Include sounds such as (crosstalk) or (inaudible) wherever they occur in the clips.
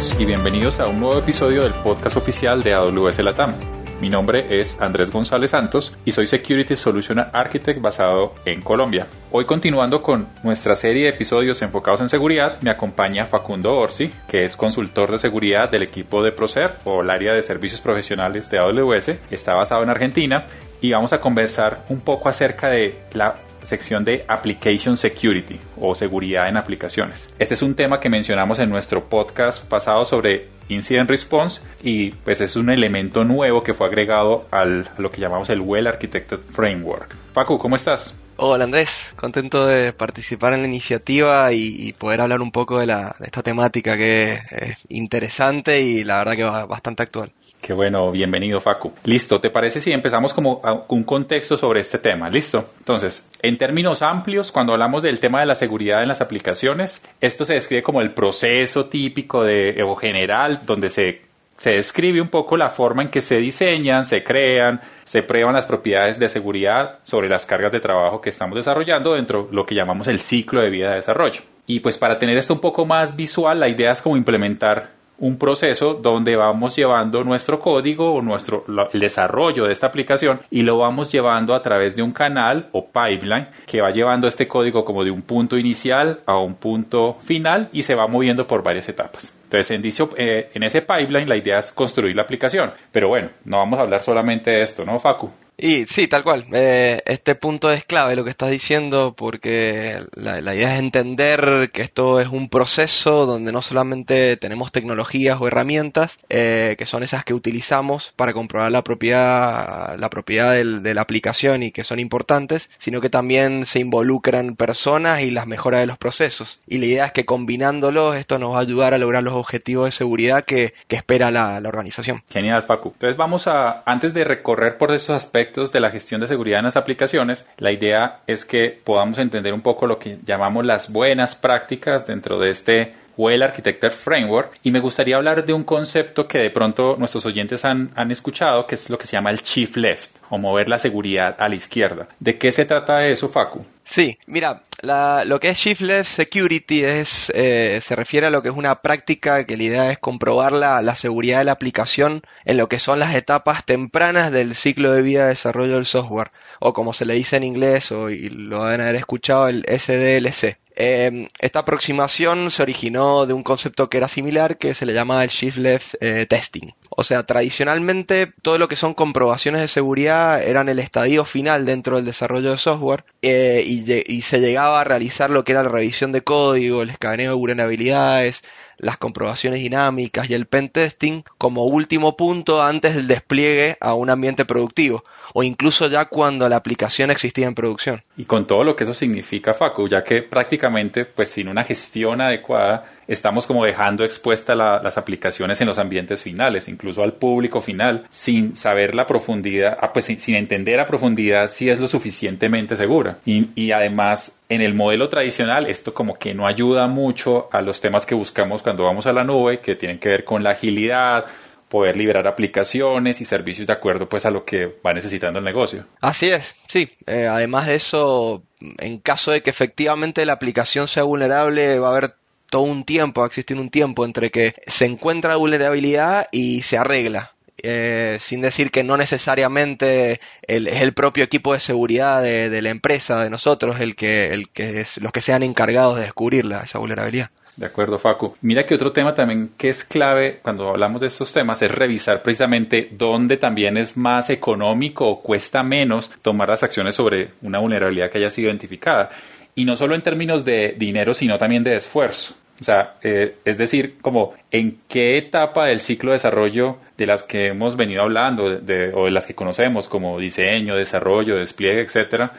y bienvenidos a un nuevo episodio del podcast oficial de AWS Latam. Mi nombre es Andrés González Santos y soy Security Solution Architect basado en Colombia. Hoy continuando con nuestra serie de episodios enfocados en seguridad, me acompaña Facundo Orsi, que es consultor de seguridad del equipo de Procer o el área de servicios profesionales de AWS. Está basado en Argentina y vamos a conversar un poco acerca de la sección de Application Security o seguridad en aplicaciones. Este es un tema que mencionamos en nuestro podcast pasado sobre Incident Response y pues es un elemento nuevo que fue agregado al, a lo que llamamos el Well Architected Framework. Paco, ¿cómo estás? Hola Andrés, contento de participar en la iniciativa y, poder hablar un poco de, esta temática que es interesante y la verdad que va bastante actual. Qué bueno, bienvenido Facu. Listo, ¿te parece si empezamos como un contexto sobre este tema? Listo. Entonces, en términos amplios, cuando hablamos del tema de la seguridad en las aplicaciones, esto se describe como el proceso típico de o general donde se se describe un poco la forma en que se diseñan, se crean, se prueban las propiedades de seguridad sobre las cargas de trabajo que estamos desarrollando dentro de lo que llamamos el ciclo de vida de desarrollo. Y pues para tener esto un poco más visual, la idea es como implementar un proceso donde vamos llevando nuestro código o nuestro el desarrollo de esta aplicación y lo vamos llevando a través de un canal o pipeline que va llevando este código como de un punto inicial a un punto final y se va moviendo por varias etapas. Entonces, en, eh, en ese pipeline la idea es construir la aplicación. Pero bueno, no vamos a hablar solamente de esto, ¿no, Facu? Y sí, tal cual. Eh, este punto es clave lo que estás diciendo porque la, idea es entender que esto es un proceso donde no solamente tenemos tecnologías o herramientas, eh, que son esas que utilizamos para comprobar la propiedad, la propiedad de la aplicación y que son importantes, sino que también se involucran personas y las mejoras de los procesos. Y la idea es que combinándolos esto nos va a ayudar a lograr los objetivos de seguridad que, espera la, la organización. Genial, Facu. Entonces vamos a, antes de recorrer por esos aspectos, de la gestión de seguridad en las aplicaciones, la idea es que podamos entender un poco lo que llamamos las buenas prácticas dentro de este Well Architected Framework y me gustaría hablar de un concepto que de pronto nuestros oyentes han, han, escuchado, que es lo que se llama el Chief Left o mover la seguridad a la izquierda. ¿De qué se trata eso, Facu? Sí, mira, lo que es Shift Left Security es, eh, se refiere a lo que es una práctica que la idea es comprobar la, la, seguridad de la aplicación en lo que son las etapas tempranas del ciclo de vida de desarrollo del software, o como se le dice en inglés, o y lo deben haber escuchado, el SDLC. Em, esta aproximación se originó de un concepto que era similar que se le llama el shift left eh, testing. O sea, tradicionalmente todo lo que son comprobaciones de seguridad eran el estadio final dentro del desarrollo de software eh, y, y, se llegaba a realizar lo que era la revisión de código, el escaneo de vulnerabilidades, las comprobaciones dinámicas y el pentesting como último punto antes del despliegue a un ambiente productivo o incluso ya cuando la aplicación existía en producción. Y con todo lo que eso significa, Facu, ya que prácticamente pues sin una gestión adecuada estamos como dejando expuestas las aplicaciones en los ambientes finales, incluso al público final, sin saber la profundidad, ah, pues sin, entender a profundidad si es lo suficientemente segura. Y, además, en el modelo tradicional, esto como que no ayuda mucho a los temas que buscamos cuando vamos a la nube, que tienen que ver con la agilidad, poder liberar aplicaciones y servicios de acuerdo pues a lo que va necesitando el negocio. Así es, sí. Eh, además de eso, en caso de que efectivamente la aplicación sea vulnerable, va a haber todo un tiempo, va a existir un tiempo entre que se encuentra vulnerabilidad y se arregla. Eh, sin decir que no necesariamente es el propio equipo de seguridad de, la empresa, de nosotros, el que, el que es, los que sean encargados de descubrirla, esa vulnerabilidad. De acuerdo, Facu. Mira que otro tema también que es clave cuando hablamos de estos temas es revisar precisamente dónde también es más económico o cuesta menos tomar las acciones sobre una vulnerabilidad que haya sido identificada. Y no solo en términos de dinero, sino también de esfuerzo. O sea, eh, es decir, como en qué etapa del ciclo de desarrollo de las que hemos venido hablando o de las que conocemos como diseño, desarrollo, despliegue, etcétera,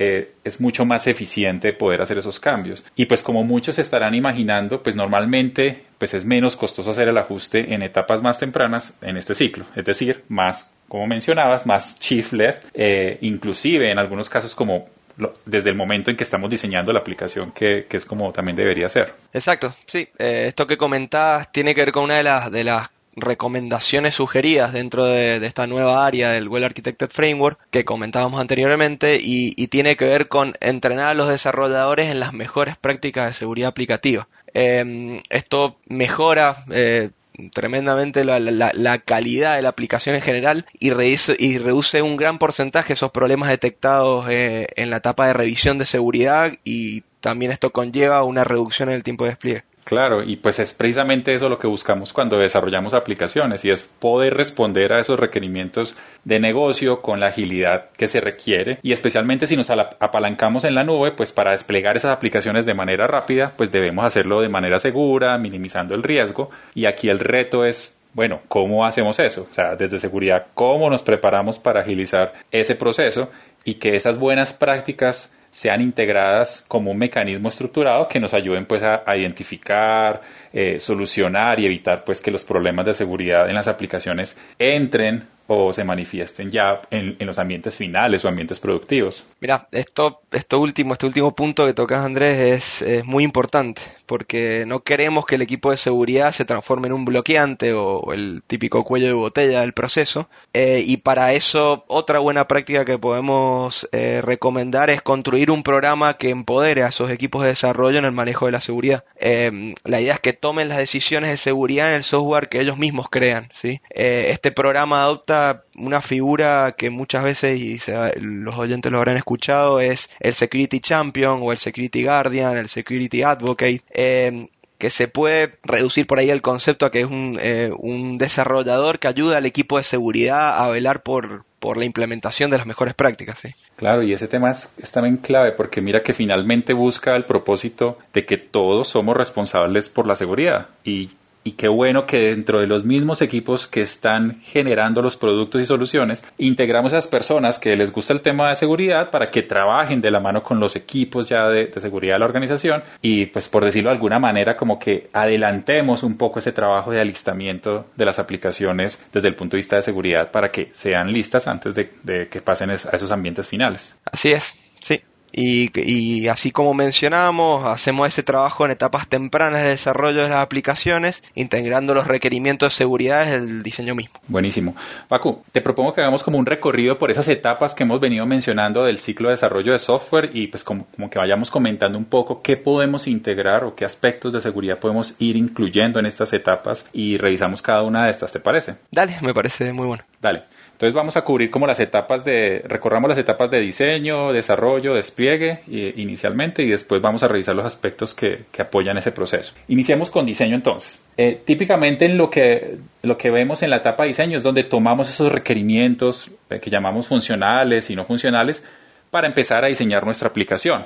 eh, es mucho más eficiente poder hacer esos cambios. Y pues como muchos estarán imaginando, pues normalmente pues es menos costoso hacer el ajuste en etapas más tempranas en este ciclo, es decir, más, como mencionabas, más chief left, eh, inclusive en algunos casos como desde el momento en que estamos diseñando la aplicación, que, es como también debería ser. Exacto, sí. Eh, esto que comentabas tiene que ver con una de las, de las recomendaciones sugeridas dentro de, esta nueva área del Well Architected Framework que comentábamos anteriormente y, tiene que ver con entrenar a los desarrolladores en las mejores prácticas de seguridad aplicativa. Em, esto mejora eh, tremendamente la, calidad de la aplicación en general y reduce, y reduce un gran porcentaje esos problemas detectados eh, en la etapa de revisión de seguridad y también esto conlleva una reducción en el tiempo de despliegue. Claro, y pues es precisamente eso lo que buscamos cuando desarrollamos aplicaciones y es poder responder a esos requerimientos de negocio con la agilidad que se requiere y especialmente si nos apalancamos en la nube, pues para desplegar esas aplicaciones de manera rápida, pues debemos hacerlo de manera segura, minimizando el riesgo y aquí el reto es bueno, ¿cómo hacemos eso? O sea, desde seguridad, ¿cómo nos preparamos para agilizar ese proceso y que esas buenas prácticas sean integradas como un mecanismo estructurado que nos ayuden pues a, identificar, eh, solucionar y evitar pues que los problemas de seguridad en las aplicaciones entren o se manifiesten ya en, los ambientes finales o ambientes productivos. Mira, esto, esto último, este último punto que tocas Andrés es, muy importante porque no queremos que el equipo de seguridad se transforme en un bloqueante o, el típico cuello de botella del proceso eh, y para eso otra buena práctica que podemos eh, recomendar es construir un programa que empodere a esos equipos de desarrollo en el manejo de la seguridad. Eh, la idea es que tomen las decisiones de seguridad en el software que ellos mismos crean. ¿sí? este programa adopta una, figura que muchas veces, los oyentes lo habrán escuchado, es el Security Champion o el Security Guardian, el Security Advocate. Eh, que se puede reducir por ahí el concepto a que es un, eh, un, desarrollador que ayuda al equipo de seguridad a velar por, por la implementación de las mejores prácticas. ¿sí? Claro, y ese tema es, es, también clave porque mira que finalmente busca el propósito de que todos somos responsables por la seguridad y y qué bueno que dentro de los mismos equipos que están generando los productos y soluciones, integramos a esas personas que les gusta el tema de seguridad para que trabajen de la mano con los equipos ya de, seguridad de la organización y pues por decirlo de alguna manera como que adelantemos un poco ese trabajo de alistamiento de las aplicaciones desde el punto de vista de seguridad para que sean listas antes de, de que pasen a esos ambientes finales. Así es, sí. Y, así como mencionamos, hacemos ese trabajo en etapas tempranas de desarrollo de las aplicaciones, integrando los requerimientos de seguridad del diseño mismo. Buenísimo. Paco, te propongo que hagamos como un recorrido por esas etapas que hemos venido mencionando del ciclo de desarrollo de software y pues como, como que vayamos comentando un poco qué podemos integrar o qué aspectos de seguridad podemos ir incluyendo en estas etapas y revisamos cada una de estas, ¿te parece? Dale, me parece muy bueno. Dale. Entonces vamos a cubrir como las etapas de, recorramos las etapas de diseño, desarrollo, despliegue inicialmente y después vamos a revisar los aspectos que, apoyan ese proceso. Iniciemos con diseño entonces. Eh, típicamente en lo que, lo que vemos en la etapa de diseño es donde tomamos esos requerimientos eh, que llamamos funcionales y no funcionales para empezar a diseñar nuestra aplicación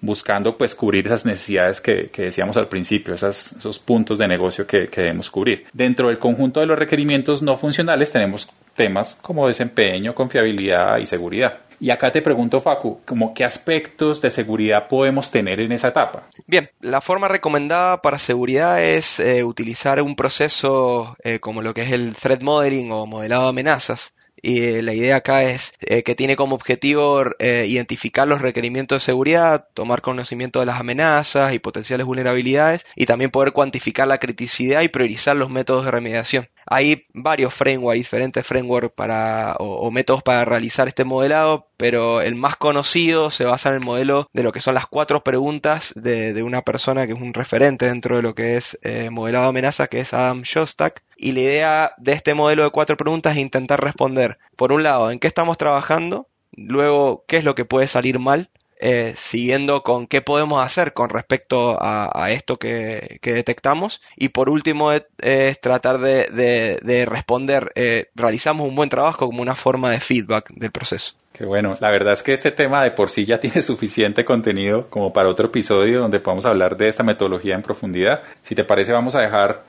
buscando pues cubrir esas necesidades que, decíamos al principio, esos puntos de negocio que, que, debemos cubrir. Dentro del conjunto de los requerimientos no funcionales tenemos temas como desempeño, confiabilidad y seguridad. Y acá te pregunto, Facu, qué aspectos de seguridad podemos tener en esa etapa. Bien, la forma recomendada para seguridad es eh, utilizar un proceso eh, como lo que es el threat modeling o modelado de amenazas, y eh, la idea acá es eh, que tiene como objetivo eh, identificar los requerimientos de seguridad, tomar conocimiento de las amenazas y potenciales vulnerabilidades y también poder cuantificar la criticidad y priorizar los métodos de remediación. Hay varios frameworks, diferentes frameworks para, o, métodos para realizar este modelado, pero el más conocido se basa en el modelo de lo que son las cuatro preguntas de, una persona que es un referente dentro de lo que es eh, modelado de amenaza, que es Adam Shostak. Y la idea de este modelo de cuatro preguntas es intentar responder, por un lado, en qué estamos trabajando, luego, qué es lo que puede salir mal, eh, siguiendo con qué podemos hacer con respecto a, esto que, detectamos. Y por último es, tratar de, responder, eh, realizamos un buen trabajo como una forma de feedback del proceso. Qué bueno, la verdad es que este tema de por sí ya (laughs) tiene suficiente contenido como para otro episodio donde podamos hablar de esta metodología en profundidad. Si te parece vamos a dejar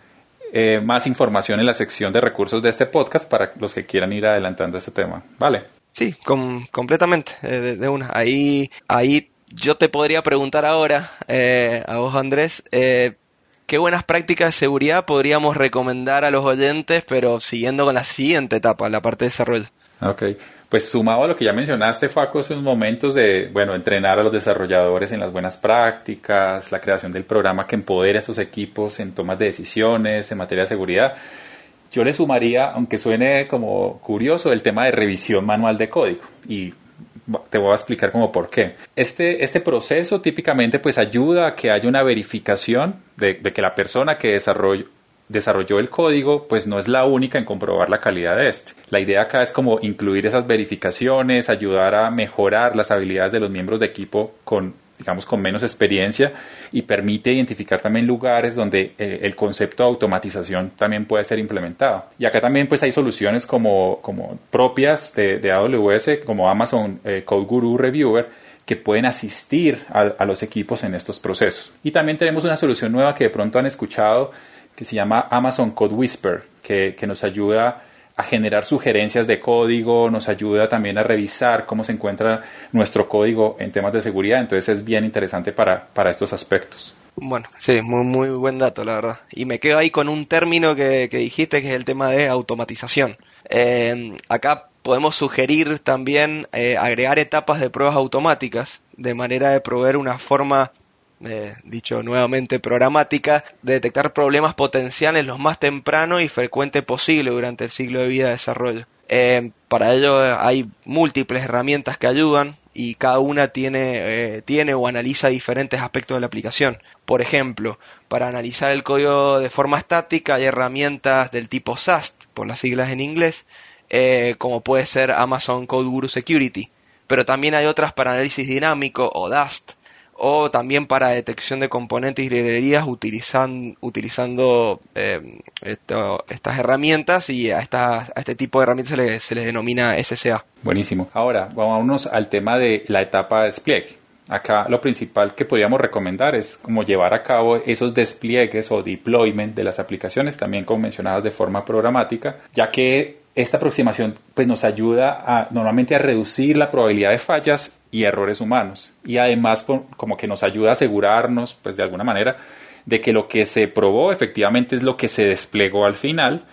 eh, más información en la sección de recursos de este podcast para los que quieran ir adelantando este tema. Vale. Sí, completamente, eh, de, una. Ahí, ahí yo te podría preguntar ahora, eh, a vos Andrés, eh, ¿qué buenas prácticas de seguridad podríamos recomendar a los oyentes, pero siguiendo con la siguiente etapa, la parte de desarrollo? Ok, pues sumado a lo que ya mencionaste, Faco, son momentos de, bueno, entrenar a los desarrolladores en las buenas prácticas, la creación del programa que empodere a estos equipos en tomas de decisiones en materia de seguridad Yo le sumaría, aunque suene como curioso, el tema de revisión manual de código. Y te voy a explicar como por qué. Este, este proceso típicamente pues ayuda a que haya una verificación de, que la persona que desarrolló, desarrolló el código, pues no es la única en comprobar la calidad de este. La idea acá es como incluir esas verificaciones, ayudar a mejorar las habilidades de los miembros de equipo con digamos, con menos experiencia y permite identificar también lugares donde eh, el concepto de automatización también puede ser implementado. Y acá también pues hay soluciones como, como propias de, AWS, como Amazon eh, Code Guru Reviewer, que pueden asistir a, los equipos en estos procesos. Y también tenemos una solución nueva que de pronto han escuchado que se llama Amazon Code Whisper, que, que nos ayuda a generar sugerencias de código, nos ayuda también a revisar cómo se encuentra nuestro código en temas de seguridad, entonces es bien interesante para, para estos aspectos. Bueno, sí, muy, muy buen dato, la verdad. Y me quedo ahí con un término que, dijiste, que es el tema de automatización. Eh, acá podemos sugerir también eh, agregar etapas de pruebas automáticas, de manera de proveer una forma eh, dicho nuevamente programática, de detectar problemas potenciales lo más temprano y frecuente posible durante el ciclo de vida de desarrollo. Eh, para ello eh, hay múltiples herramientas que ayudan y cada una tiene, tiene o analiza diferentes aspectos de la aplicación. Por ejemplo, para analizar el código de forma estática hay herramientas del tipo SAST, por las siglas en inglés, como puede ser Amazon Code Guru Security, pero también hay otras para análisis dinámico o DAST, o también para detección de componentes y librerías utilizan, utilizando eh, estas herramientas y a, a este tipo de herramientas se les, se denomina SSA. Buenísimo. Ahora, vamos al tema de la etapa de despliegue. Acá lo principal que podríamos recomendar es como llevar a cabo esos despliegues o deployment de las aplicaciones, también como mencionadas de forma programática, ya que esta aproximación pues nos ayuda a, normalmente a reducir la probabilidad de fallas y errores humanos y además como que nos ayuda a asegurarnos pues de alguna manera de que lo que se probó efectivamente es lo que se desplegó al final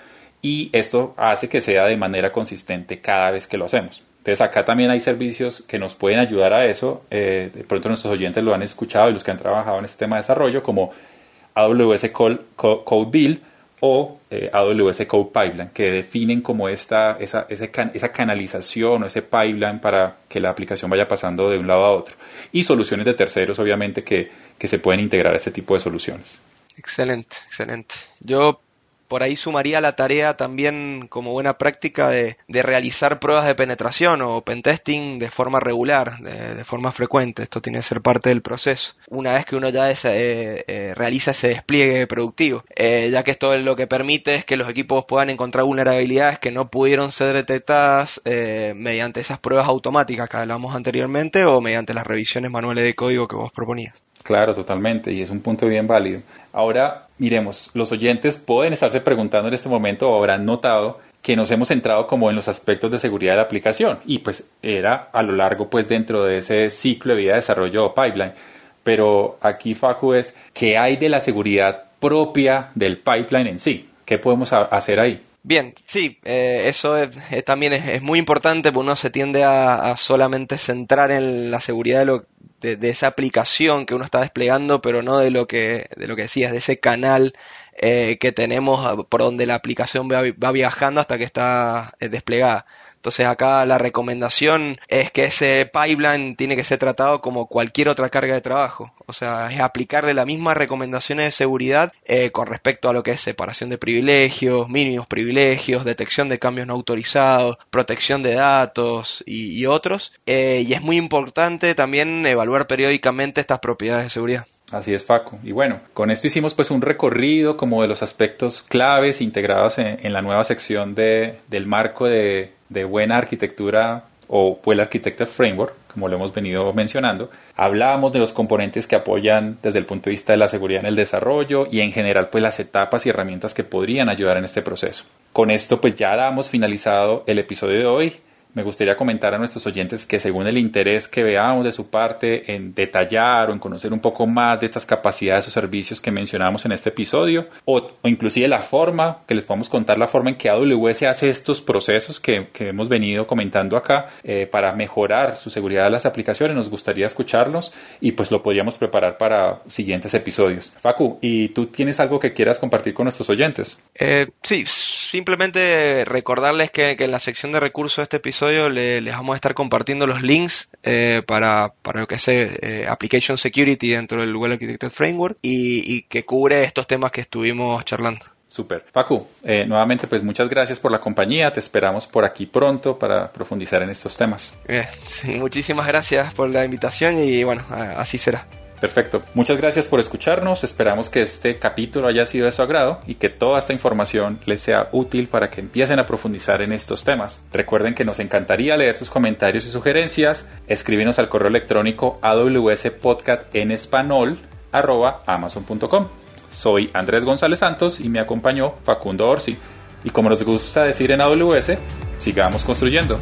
y esto hace que sea de manera consistente cada vez que lo hacemos. Entonces acá también hay servicios que nos pueden ayudar a eso. Eh, de pronto nuestros oyentes lo han escuchado y los que han trabajado en este tema de desarrollo como AWS Code, Build o eh, AWS Code Pipeline, que definen como esta, esa, esa canalización o ese pipeline para que la aplicación vaya pasando de un lado a otro. Y soluciones de terceros, obviamente, que, que se pueden integrar a este tipo de soluciones. Excelente, excelente. Yo por ahí sumaría la tarea también como buena práctica de, realizar pruebas de penetración o pentesting de forma regular, de, forma frecuente. Esto tiene que ser parte del proceso. Una vez que uno ya eh, eh, realiza ese despliegue productivo, eh, ya que esto es lo que permite es que los equipos puedan encontrar vulnerabilidades que no pudieron ser detectadas mediante esas pruebas automáticas que hablamos anteriormente o mediante las revisiones manuales de código que vos proponías. Claro, totalmente, y es un punto bien válido. Ahora, miremos, los oyentes pueden estarse preguntando en este momento o habrán notado que nos hemos centrado como en los aspectos de seguridad de la aplicación y pues era a lo largo pues dentro de ese ciclo de vida de desarrollo o pipeline. Pero aquí Facu es, ¿qué hay de la seguridad propia del pipeline en sí? ¿Qué podemos hacer ahí? Bien, sí, eh, eso también es, muy importante porque uno se tiende a, a, solamente centrar en la seguridad de lo, de, esa aplicación que uno está desplegando, pero no de lo que, de lo que decías, de ese canal eh, que tenemos por donde la aplicación va, va viajando hasta que está eh, desplegada. Entonces acá la recomendación es que ese pipeline tiene que ser tratado como cualquier otra carga de trabajo. O sea, es aplicarle las mismas recomendaciones de seguridad eh, con respecto a lo que es separación de privilegios, mínimos privilegios, detección de cambios no autorizados, protección de datos y, otros. Eh, y es muy importante también evaluar periódicamente estas propiedades de seguridad. Así es, Faco. Y bueno, con esto hicimos pues un recorrido como de los aspectos claves integrados en, la nueva sección de, del marco de, de buena arquitectura o Well Architected Framework, como lo hemos venido mencionando. Hablábamos de los componentes que apoyan desde el punto de vista de la seguridad en el desarrollo y en general pues las etapas y herramientas que podrían ayudar en este proceso. Con esto pues ya damos finalizado el episodio de hoy. Me gustaría comentar a nuestros oyentes que según el interés que veamos de su parte en detallar o en conocer un poco más de estas capacidades o servicios que mencionamos en este episodio, o, inclusive la forma, que les podamos contar la forma en que AWS hace estos procesos que, hemos venido comentando acá eh, para mejorar su seguridad de las aplicaciones, nos gustaría escucharlos y pues lo podríamos preparar para siguientes episodios. Facu, ¿y tú tienes algo que quieras compartir con nuestros oyentes? Eh, sí, simplemente recordarles que, que en la sección de recursos de este episodio les vamos a estar compartiendo los links eh, para, para, lo que es eh, Application Security dentro del Well Architected Framework y, que cubre estos temas que estuvimos charlando. Super. Facu, eh, nuevamente pues muchas gracias por la compañía, te esperamos por aquí pronto para profundizar en estos temas. (laughs) muchísimas gracias por la invitación y bueno, así será. Perfecto. Muchas gracias por escucharnos. Esperamos que este capítulo haya sido de su agrado y que toda esta información les sea útil para que empiecen a profundizar en estos temas. Recuerden que nos encantaría leer sus comentarios y sugerencias. Escríbenos al correo electrónico amazon.com. Soy Andrés González Santos y me acompañó Facundo Orsi. Y como nos gusta decir en AWS, sigamos construyendo.